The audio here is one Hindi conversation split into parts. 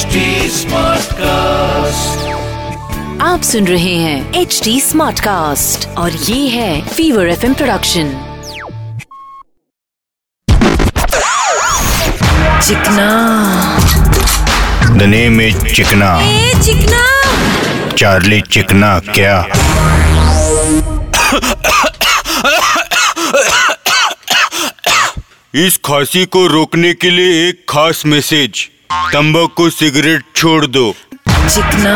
HD कास्ट आप सुन रहे हैं एच डी स्मार्ट कास्ट और ये है फीवर एफ़ प्रोडक्शन चिकना। द नेम इज़ चिकना। ए चिकना। चार्ली चिकना क्या? इस खांसी को रोकने के लिए एक खास मैसेज तंबाकू सिगरेट छोड़ दो। चिकना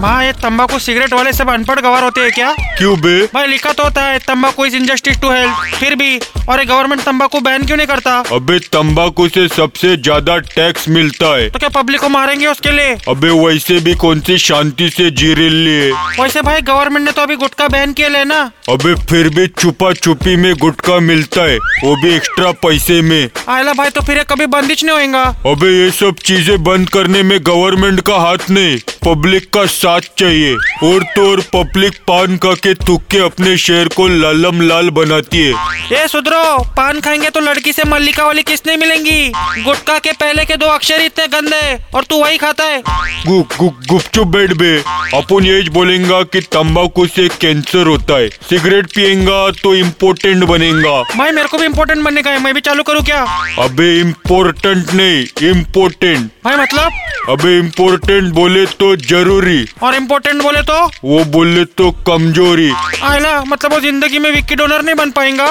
भाई ये तंबाकू सिगरेट वाले सब अनपढ़ गवार होते हैं क्या? क्यों बे? भाई लिखा तो होता है तंबाकू इज़ इंजस्टिस टू हेल्थ फिर भी और गवर्नमेंट तंबाकू बैन क्यों नहीं करता? अबे तंबाकू से सबसे ज़्यादा टैक्स मिलता है। तो क्या पब्लिक को मारेंगे उसके लिए? अबे वैसे भी कौन सी शांति से जी रही है? वैसे भाई गवर्नमेंट ने तो अभी गुटखा बैन किया है ना। अबे फिर भी छुपा छुपी में गुटखा मिलता है वो भी एक्स्ट्रा पैसे में। आयला भाई तो फिर कभी बंदिश नहीं होगा अबे ये सब चीज़ें बंद करने में गवर्नमेंट का हाथ नहीं पब्लिक का साथ चाहिए। और तो और पब्लिक पान खा के थूक के अपने शहर को लालम लाल बनाती है। ये सुधरो पान खाएँगे तो लड़की से मल्लिका वाली किस नहीं मिलेंगी। गुटखा के पहले के दो अक्षर ही इतने गंदे और तू वही खाता है। गु, गु, गुपचुप बैठ बे। अपन यही बोलेंगा कि तंबाकू से कैंसर होता है। सिगरेट पिएगा तो इम्पोर्टेंट बनेगा। भाई मेरे को भी इम्पोर्टेंट बनने का है मैं भी चालू करूँ क्या? अबे इम्पोर्टेंट नहीं इम्पोर्टेंट भाई मतलब? अबे इम्पोर्टेंट बोले तो ज़रूरी। और इम्पोर्टेंट बोले तो? वो बोले तो कमज़ोरी। आयला मतलब वो ज़िंदगी में विक्की डोनर नहीं बन पाएगा।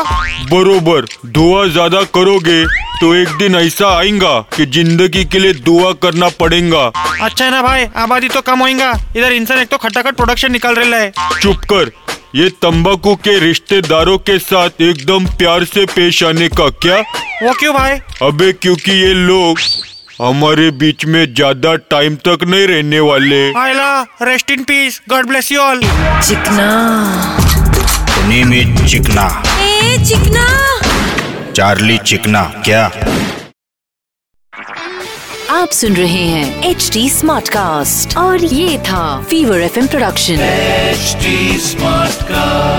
बरोबर दुआ ज़्यादा करोगे तो एक दिन ऐसा आएगा कि ज़िंदगी के लिए दुआ करना पड़ेगा। अच्छा है ना भाई आबादी तो कम होएगा। इधर इंसान एक तो खटाखट प्रोडक्शन निकल रहा है। चुप कर ये तंबाकू के रिश्तेदारों के साथ एकदम प्यार से पेश आने का क्या? वो क्यों भाई? अबे क्योंकि ये लोग हमारे बीच में ज़्यादा टाइम तक नहीं रहने वाले। आयला rest in peace god bless you all चिकना। नेम इज़ चिकना। ए चिकना। चार्ली चिकना क्या? आप सुन रहे हैं एच डी स्मार्ट कास्ट और ये था Fever F M production HD smart Smartcast.